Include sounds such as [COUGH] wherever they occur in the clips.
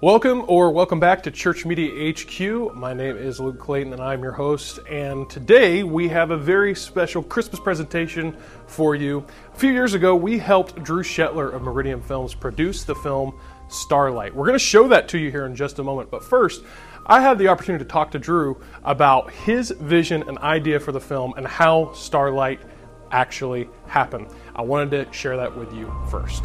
Welcome or welcome back to Church Media HQ. My name is Luke Clayton and I'm your host. And today we have a very special Christmas presentation for you. A few years ago, we helped Drew Shetler of Meridian Films produce the film Starlight. We're going to show that to you here in just a moment. But first, I had the opportunity to talk to Drew about his vision and idea for the film and how Starlight actually happened. I wanted to share that with you first.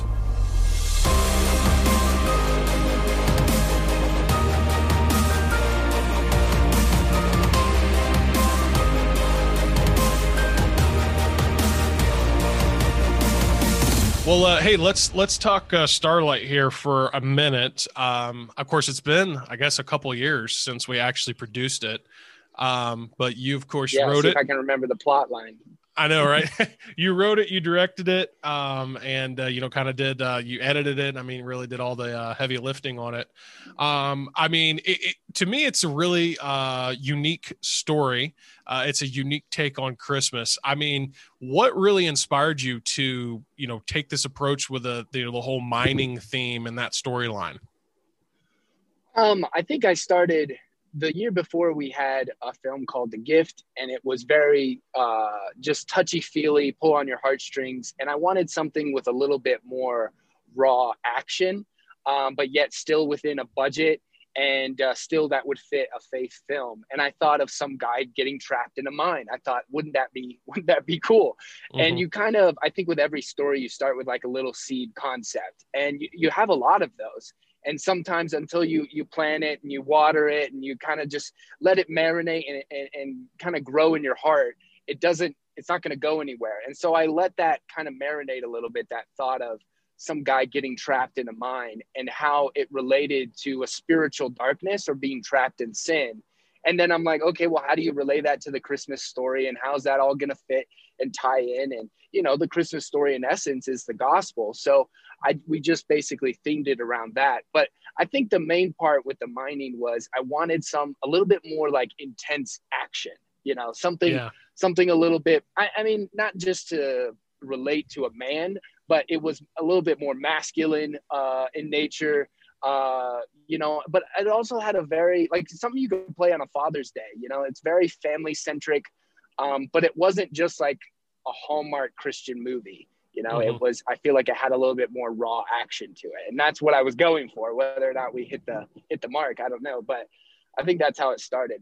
Well, uh, hey, let's let's talk uh, Starlight here for a minute. Um, of course, it's been, I guess, a couple years since we actually produced it. Um, but you, of course, yeah, wrote it. I can remember the plot line. I know, right? [LAUGHS] you wrote it, you directed it, um, and uh, you know, kind of did uh, you edited it. I mean, really did all the uh, heavy lifting on it. Um, I mean, it, it, to me, it's a really uh, unique story. Uh, it's a unique take on Christmas. I mean, what really inspired you to you know take this approach with the the, the whole mining theme and that storyline? Um, I think I started the year before we had a film called The Gift, and it was very uh, just touchy feely, pull on your heartstrings. And I wanted something with a little bit more raw action, um, but yet still within a budget and uh, still that would fit a faith film. And I thought of some guy getting trapped in a mine. I thought, wouldn't that be [LAUGHS] wouldn't that be cool? Mm-hmm. And you kind of, I think, with every story, you start with like a little seed concept, and you, you have a lot of those and sometimes until you you plant it and you water it and you kind of just let it marinate and, and, and kind of grow in your heart it doesn't it's not going to go anywhere. And so i let that kind of marinate a little bit that thought of some guy getting trapped in a mine and how it related to a spiritual darkness or being trapped in sin. And then i'm like okay well how do you relay that to the christmas story and how's that all going to fit and tie in and you know the christmas story in essence is the gospel so I we just basically themed it around that. But I think the main part with the mining was I wanted some a little bit more like intense action. You know, something yeah. something a little bit. I, I mean, not just to relate to a man, but it was a little bit more masculine uh, in nature. Uh, you know, but it also had a very like something you could play on a Father's Day. You know, it's very family centric, um, but it wasn't just like a Hallmark Christian movie. You know, mm-hmm. it was, I feel like it had a little bit more raw action to it. And that's what I was going for. Whether or not we hit the, hit the mark, I don't know. But I think that's how it started.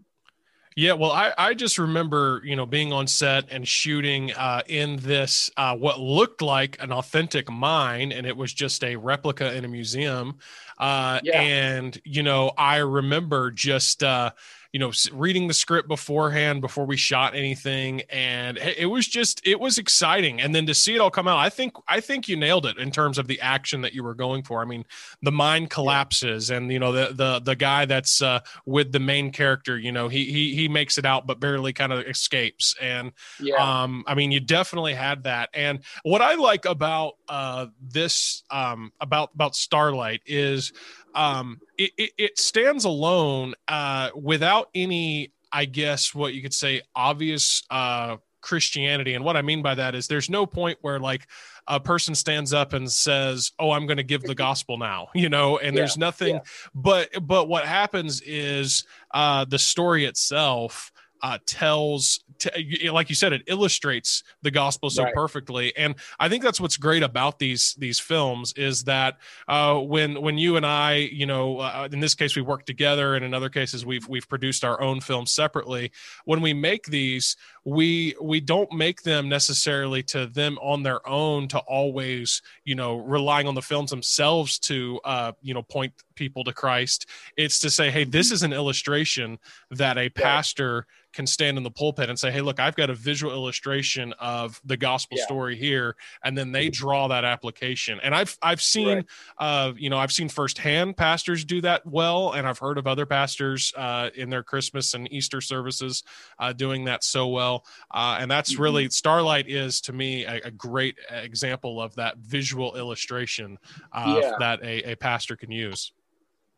Yeah, well, I, I just remember, you know, being on set and shooting uh, in this, uh, what looked like an authentic mine, and it was just a replica in a museum. Uh, yeah. And, you know, I remember just, uh, you know reading the script beforehand before we shot anything and it was just it was exciting. And then to see it all come out i think i think you nailed it in terms of the action that you were going for. I mean the mine collapses and you know the the the guy that's uh, with the main character you know he he he makes it out but barely kind of escapes. And yeah. um i mean you definitely had that. And what i like about uh this um about about starlight is um, it, it, it stands alone uh, without any, I guess, what you could say, obvious uh, Christianity. And what I mean by that is there's no point where like a person stands up and says, "Oh, I'm going to give the [LAUGHS] gospel now," [LAUGHS] you know, and yeah, there's nothing. Yeah. But but what happens is uh, the story itself uh, tells t- like you said it illustrates the gospel so right. perfectly. And i think that's what's great about these these films is that uh, when when you and i you know uh, in this case we work together. And in other cases we've we've produced our own films separately. When we make these we we don't make them necessarily to them on their own to always you know relying on the films themselves to uh you know point people to christ. It's to say hey this is an illustration that a pastor can stand in the pulpit and say hey look i've got a visual illustration of the gospel yeah. story here. And then they draw that application. And i've i've seen right. uh you know i've seen firsthand pastors do that well. And i've heard of other pastors uh in their christmas and easter services uh doing that so well uh, and that's mm-hmm. really Starlight is to me a, a great example of that visual illustration uh, yeah. that a, a pastor can use.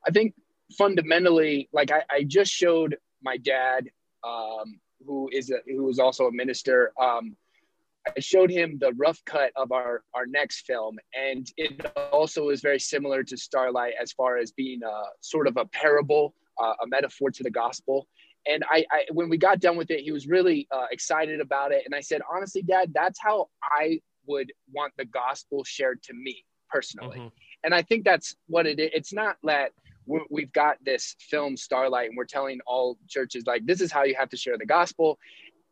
I think fundamentally, like I, I just showed my dad, um, who is a, who is also a minister. Um, I showed him the rough cut of our our next film, and it also is very similar to Starlight as far as being a sort of a parable, uh, a metaphor to the gospel. And I, I, when we got done with it, he was really uh, excited about it. And I said, honestly, Dad, that's how I would want the gospel shared to me personally. Mm-hmm. And I think that's what it is. It's not that we've got this film Starlight, and we're telling all churches like this is how you have to share the gospel.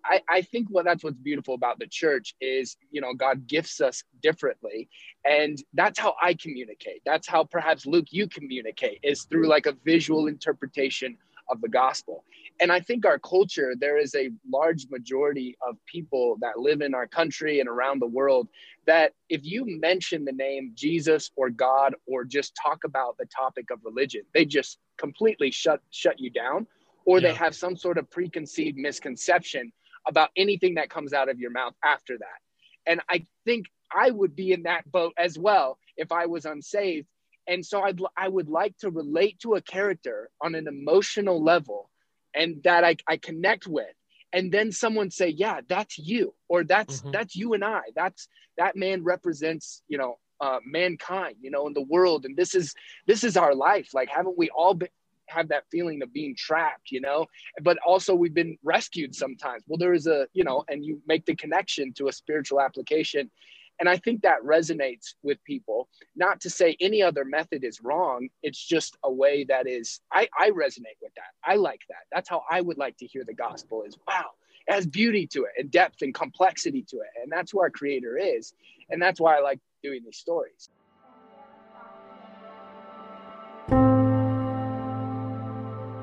I, I think what that's what's beautiful about the church is, you know, God gifts us differently. And that's how I communicate. That's how perhaps Luke, you communicate is through like a visual interpretation of the gospel. And I think our culture, there is a large majority of people that live in our country and around the world that if you mention the name Jesus or God or just talk about the topic of religion, they just completely shut shut you down or yeah. they have some sort of preconceived misconception about anything that comes out of your mouth after that. And I think I would be in that boat as well if I was unsaved. And so I'd, I would like to relate to a character on an emotional level and that I, I connect with. And then someone say, yeah, that's you, or that's, mm-hmm. that's you and I, that's, that man represents, you know, uh, mankind, you know, in the world. And this is, this is our life. Like, haven't we all been, have that feeling of being trapped, you know, but also we've been rescued sometimes. Well, there is a, you know, and you make the connection to a spiritual application. And I think that resonates with people. Not to say any other method is wrong. It's just a way that is, I, I resonate with that. I like that. That's how I would like to hear the gospel is wow, it has beauty to it and depth and complexity to it. And that's who our creator is. And that's why I like doing these stories.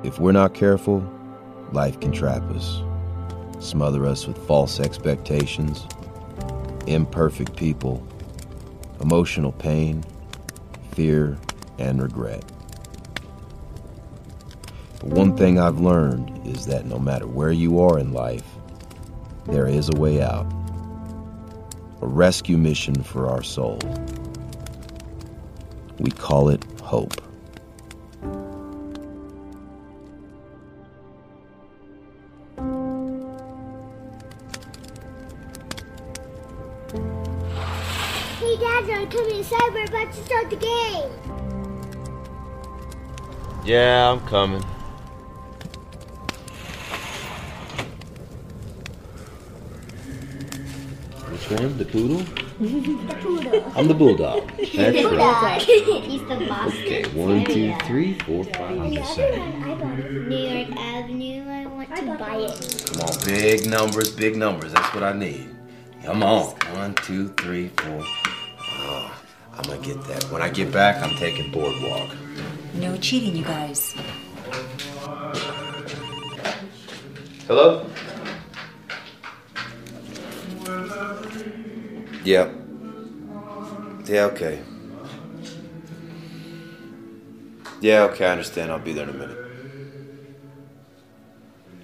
If we're not careful, life can trap us, smother us with false expectations, imperfect people, emotional pain, fear, and regret. But one thing I've learned is that no matter where you are in life, there is a way out. A rescue mission for our soul. We call it hope. Come inside. We're about to start the game. Yeah, I'm coming. Which one? The poodle? the [LAUGHS] poodle. I'm the bulldog. That's the right. He's the boss. [LAUGHS] Okay, one, two, three, four, five. I'm just saying. New York Avenue. I want to buy it. Come on, big numbers, big numbers. That's what I need. Come on. One, two, three, four. I'm gonna get that. When I get back, I'm taking Boardwalk. No cheating, you guys. Hello? Yeah. Yeah, okay. Yeah, okay, I understand. I'll be there in a minute.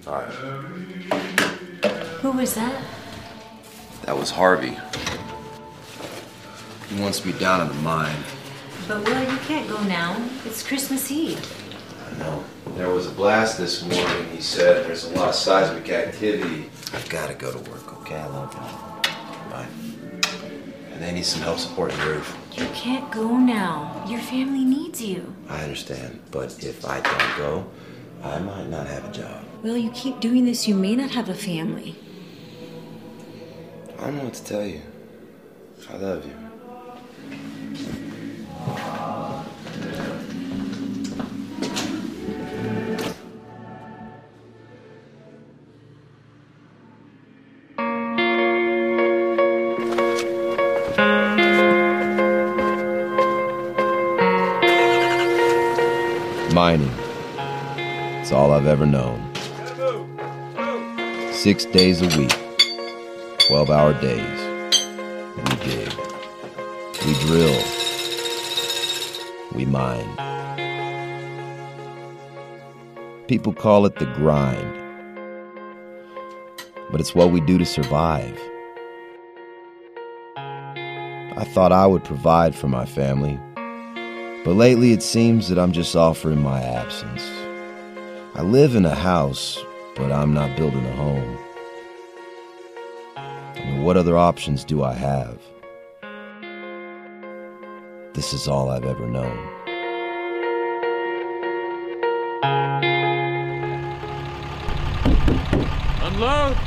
All right. Who was that? That was Harvey. He wants me down in the mine. But, Will, you can't go now. It's Christmas Eve. I know. There was a blast this morning, he said. There's a lot of seismic activity. I've got to go to work, okay? I love you. Bye. And they need some help supporting the roof. You can't go now. Your family needs you. I understand. But if I don't go, I might not have a job. Will, you keep doing this, you may not have a family. I don't know what to tell you. I love you. Ever known. Six days a week, 12 hour days. We dig. We drill. We mine. People call it the grind. But it's what we do to survive. I thought I would provide for my family but lately it seems that I'm just offering my absence. I live in a house, but I'm not building a home. I mean, what other options do I have? This is all I've ever known. Unload.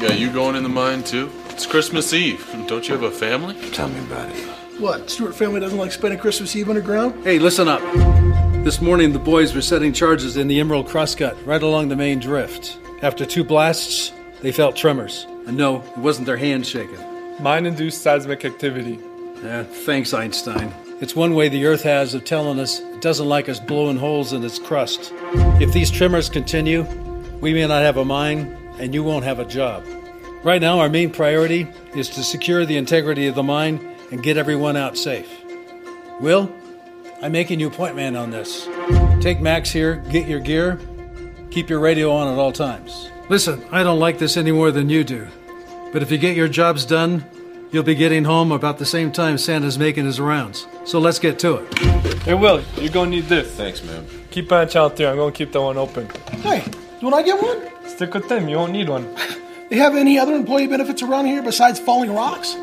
Yeah, you going in the mine too? It's Christmas Eve. Don't you have a family? Tell me about it. What, Stewart family doesn't like spending Christmas Eve underground? Hey, listen up. This morning, the boys were setting charges in the Emerald Crosscut right along the main drift. After two blasts, they felt tremors. And no, it wasn't their hands shaking. Mine induced seismic activity. Yeah, thanks, Einstein. It's one way the Earth has of telling us it doesn't like us blowing holes in its crust. If these tremors continue, we may not have a mine, and you won't have a job. Right now, our main priority is to secure the integrity of the mine and get everyone out safe. Will, I'm making you a point man on this. Take Max here, get your gear, keep your radio on at all times. Listen, I don't like this any more than you do. But if you get your jobs done, you'll be getting home about the same time Santa's making his rounds. So let's get to it. Hey, Will, you're gonna need this. Thanks, man. Keep on channel 3. I'm gonna keep that one open. Hey, don't I get one? Stick with them. You won't need one. [LAUGHS] They have any other employee benefits around here besides falling rocks?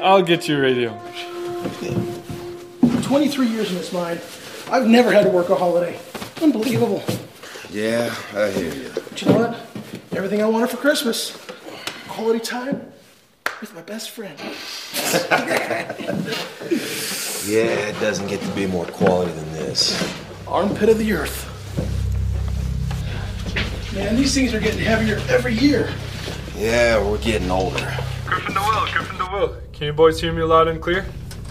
I'll get you a radio. 23 years in this mine. I've never had to work a holiday. Unbelievable. Yeah, I hear you. But you know what? Everything I wanted for Christmas. Quality time with my best friend. [LAUGHS] Yeah, it doesn't get to be more quality than this. Armpit of the earth. Man, these things are getting heavier every year. Yeah, we're getting older. Griffin to Will, Griffin to Will. Can you boys hear me loud and clear?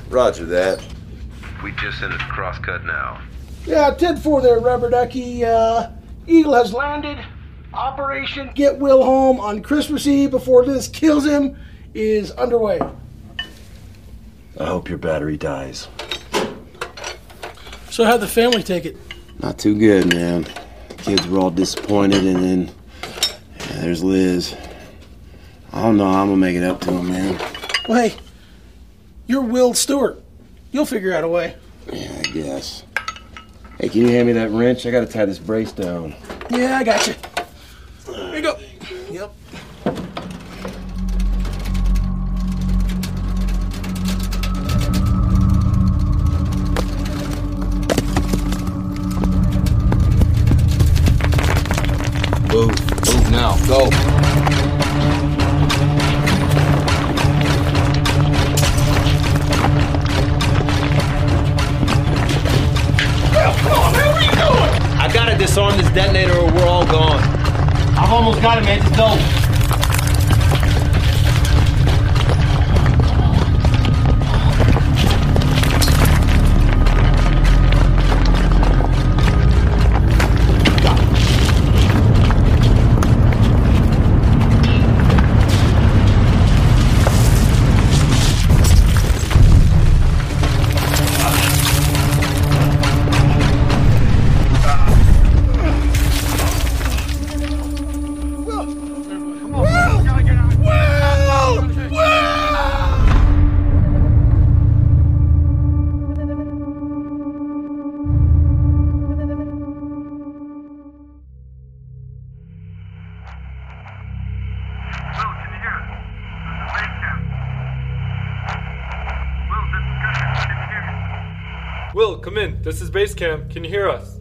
Roger that. We just entered crosscut now. Yeah, 10-4 there, rubber ducky. Uh, Eagle has landed. Operation Get Will Home on Christmas Eve before Liz kills him is underway. I hope your battery dies. So how'd the family take it? Not too good, man. Kids were all disappointed, and then yeah, there's Liz. I don't know. I'm gonna make it up to him, man. Well, hey, you're Will Stewart. You'll figure out a way. Yeah, I guess. Hey, can you hand me that wrench? I gotta tie this brace down. Yeah, I got you. Come in. This is base camp. Can you hear us?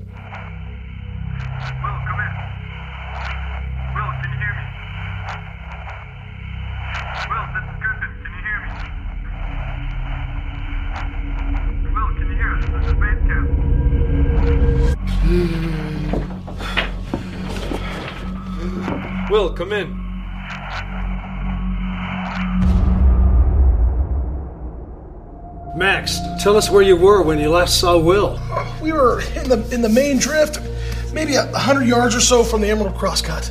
Tell us where you were when you last saw Will. We were in the in the main drift, maybe a hundred yards or so from the Emerald Crosscut.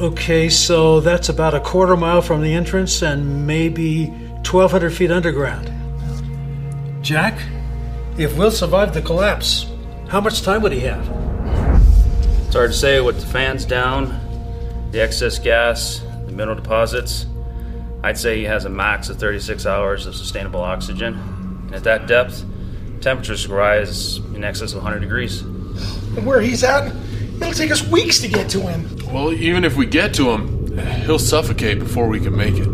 Okay, so that's about a quarter mile from the entrance and maybe 1,200 feet underground. Jack, if Will survived the collapse, how much time would he have? It's hard to say with the fans down, the excess gas, the mineral deposits. I'd say he has a max of 36 hours of sustainable oxygen. And at that depth, Temperatures rise in excess of 100 degrees. And where he's at, it'll take us weeks to get to him. Well, even if we get to him, he'll suffocate before we can make it.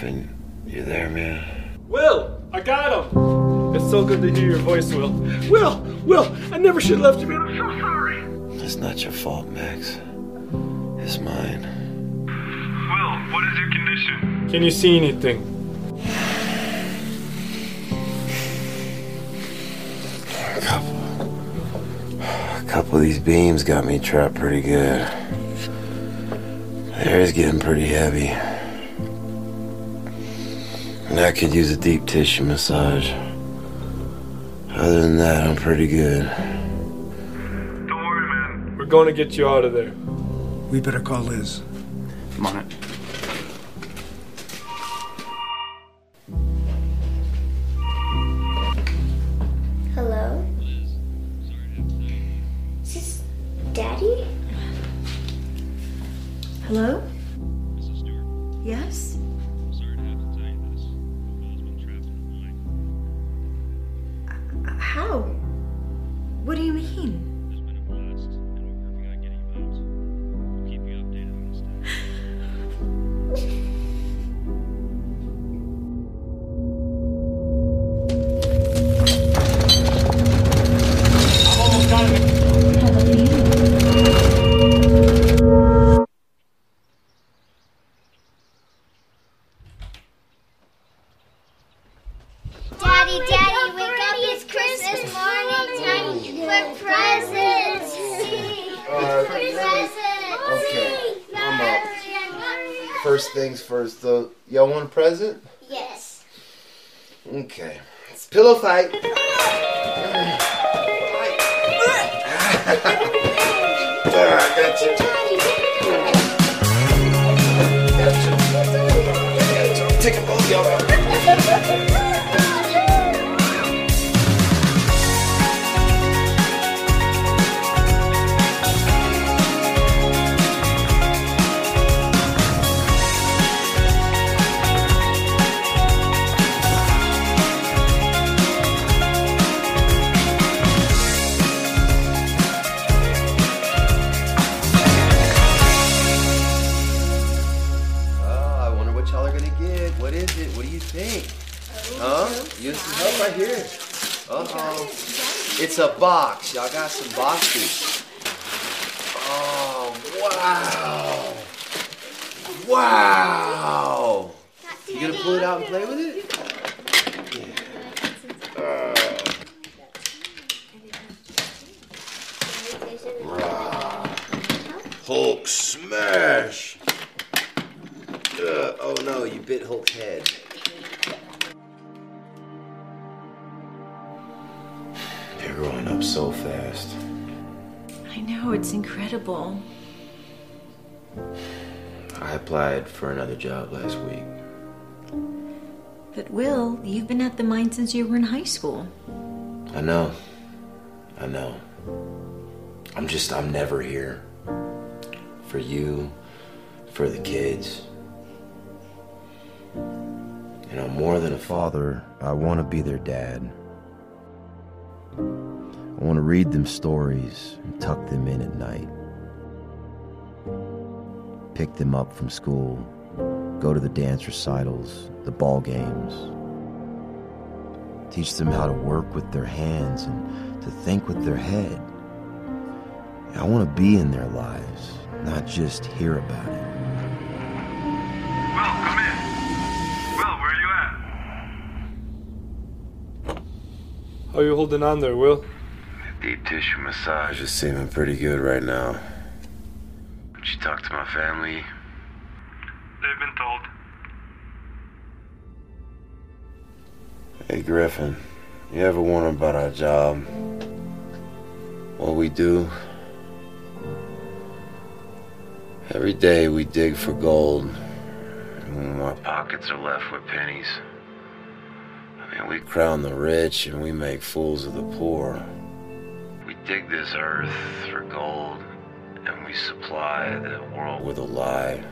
Griffin, you there, man? Will, I got him. It's so good to hear your voice, Will. Will, Will, I never should have left you. I'm so sorry. It's not your fault, Max. It's mine. Will, what is your condition? Can you see anything? A couple. A couple of these beams got me trapped pretty good. The air's getting pretty heavy. And I could use a deep tissue massage. Other than that, I'm pretty good. Don't worry, man. We're going to get you out of there. We better call Liz. I'm on First things first, though. Y'all want a present? Yes. Okay. It's pillow fight. [LAUGHS] Ah, got you. Take a both y'all It's a box. Y'all got some boxes. Oh, wow. Wow. You gonna pull it out and play with it? Yeah. Hulk smash. Uh, oh no, you bit Hulk's head. You're growing up so fast. I know, it's incredible. I applied for another job last week. But Will, you've been at the mine since you were in high school. I know. I know. I'm just, I'm never here. For you, for the kids. You know, more than a father, I want to be their dad. I want to read them stories and tuck them in at night. Pick them up from school, go to the dance recitals, the ball games. Teach them how to work with their hands and to think with their head. I want to be in their lives, not just hear about it. How you holding on there, Will? Deep tissue massage is seeming pretty good right now. Did you talk to my family? They've been told. Hey, Griffin. You ever wonder about our job? What we do? Every day we dig for gold. And our pockets are left with pennies. Mean, we crown the rich and we make fools of the poor. We dig this earth for gold and we supply the world with a lie.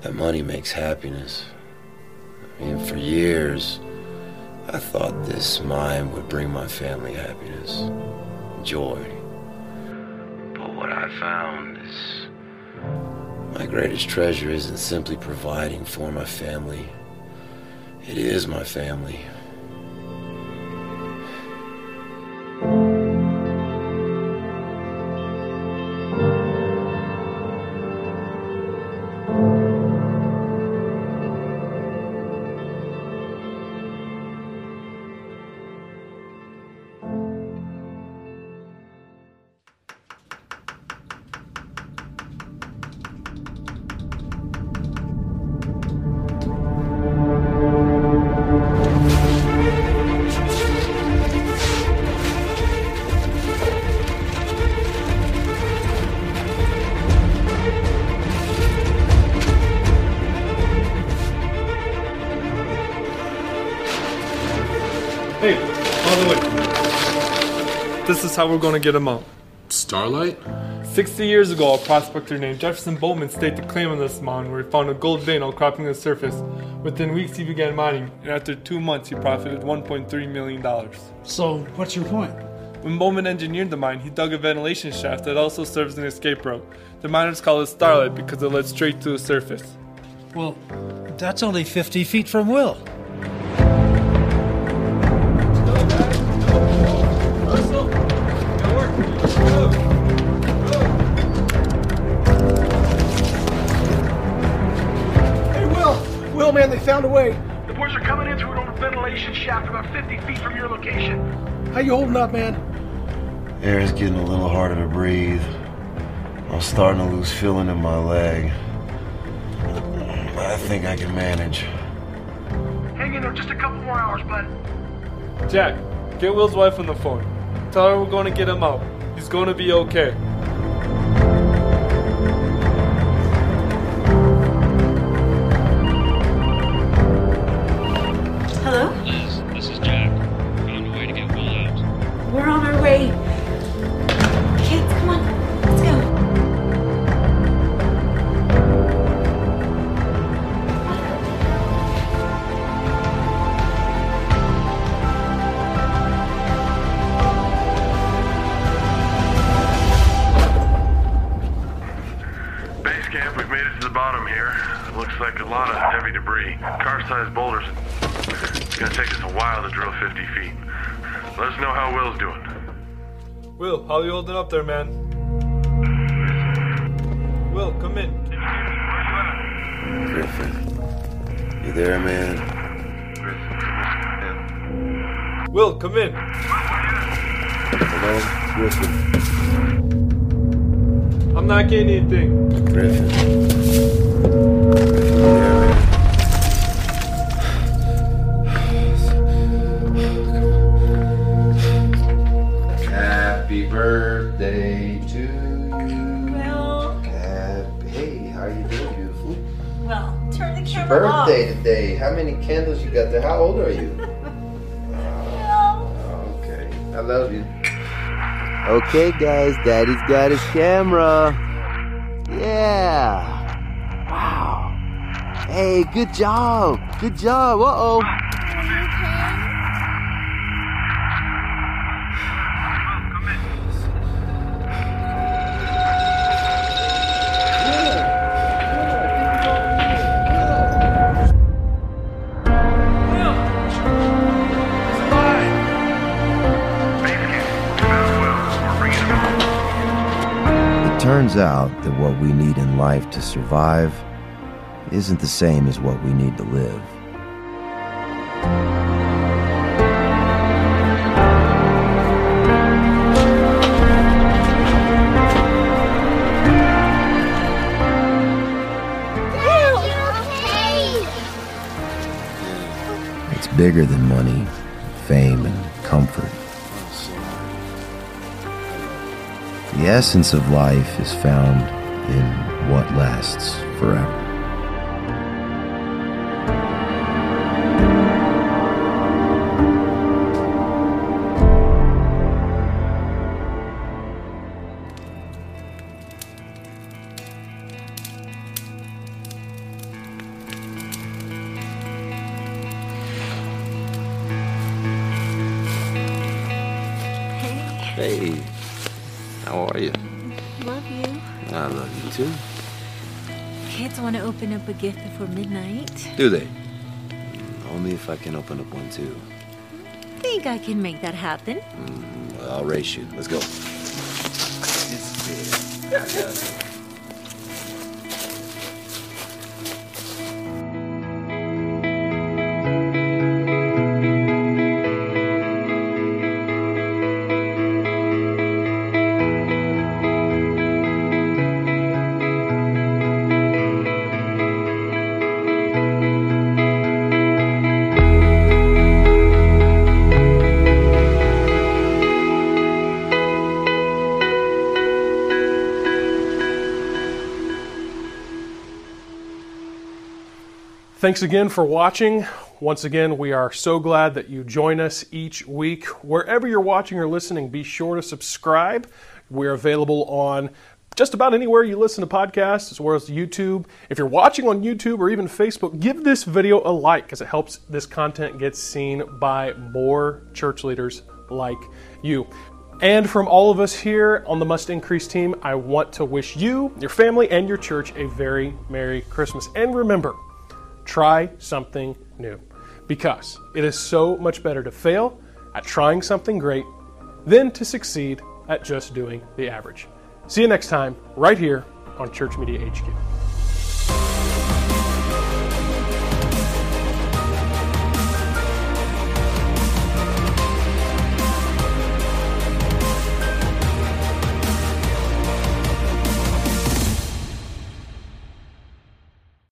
That money makes happiness. I mean, for years, I thought this mine would bring my family happiness, joy. But what I found is my greatest treasure isn't simply providing for my family, it is my family. Hey, by the way, this is how we're gonna get him out. Starlight? 60 years ago, a prospector named Jefferson Bowman staked a claim on this mountain where he found a gold vein outcropping the surface. Within weeks, he began mining, and after two months, he profited $1.3 million. So, what's your point? When Bowman engineered the mine, he dug a ventilation shaft that also serves as an escape route. The miners call it Starlight because it led straight to the surface. Well, that's only 50 feet from Will. Found a way. The boys are coming in through an old ventilation shaft about 50 feet from your location. How you holding up, man? Air is getting a little harder to breathe. I'm starting to lose feeling in my leg. But I think I can manage. Hang in there just a couple more hours, bud. Jack, get Will's wife on the phone. Tell her we're going to get him out. He's going to be okay. It to the bottom here. Looks like a lot of heavy debris. Car-sized boulders. It's gonna take us a while to drill 50 feet. Let us know how Will's doing. Will, how are you holding up there, man? Will, come in. Griffin. You there, man? Will, come in. Hello? Griffin. I'm not getting anything. Griffin. Griffin, you there, man? Happy birthday to you. Well, Happy. Hey, how you doing, beautiful? well, turn the It's your camera off. birthday today. How many candles you got there? How old are you? [LAUGHS] Oh, okay. I love you. Okay, guys, Daddy's got his camera. Yeah. Hey, good job. Good job. Uh oh. It turns out that what we need in life to survive isn't the same as what we need to live. It's bigger than money, fame, and comfort. The essence of life is found in what lasts forever. Up a gift before midnight. Do they? Only if I can open up one too. Think I can make that happen? Well, I'll race you. Let's go. Thanks again for watching. Once again, we are so glad that you join us each week. Wherever you're watching or listening, be sure to subscribe. We're available on just about anywhere you listen to podcasts, as well as YouTube. If you're watching on YouTube or even Facebook, give this video a like because it helps this content get seen by more church leaders like you. And from all of us here on the Must Increase team, I want to wish you, your family, and your church a very Merry Christmas. And remember, try something new because it is so much better to fail at trying something great than to succeed at just doing the average. See you next time, right here on Church Media HQ.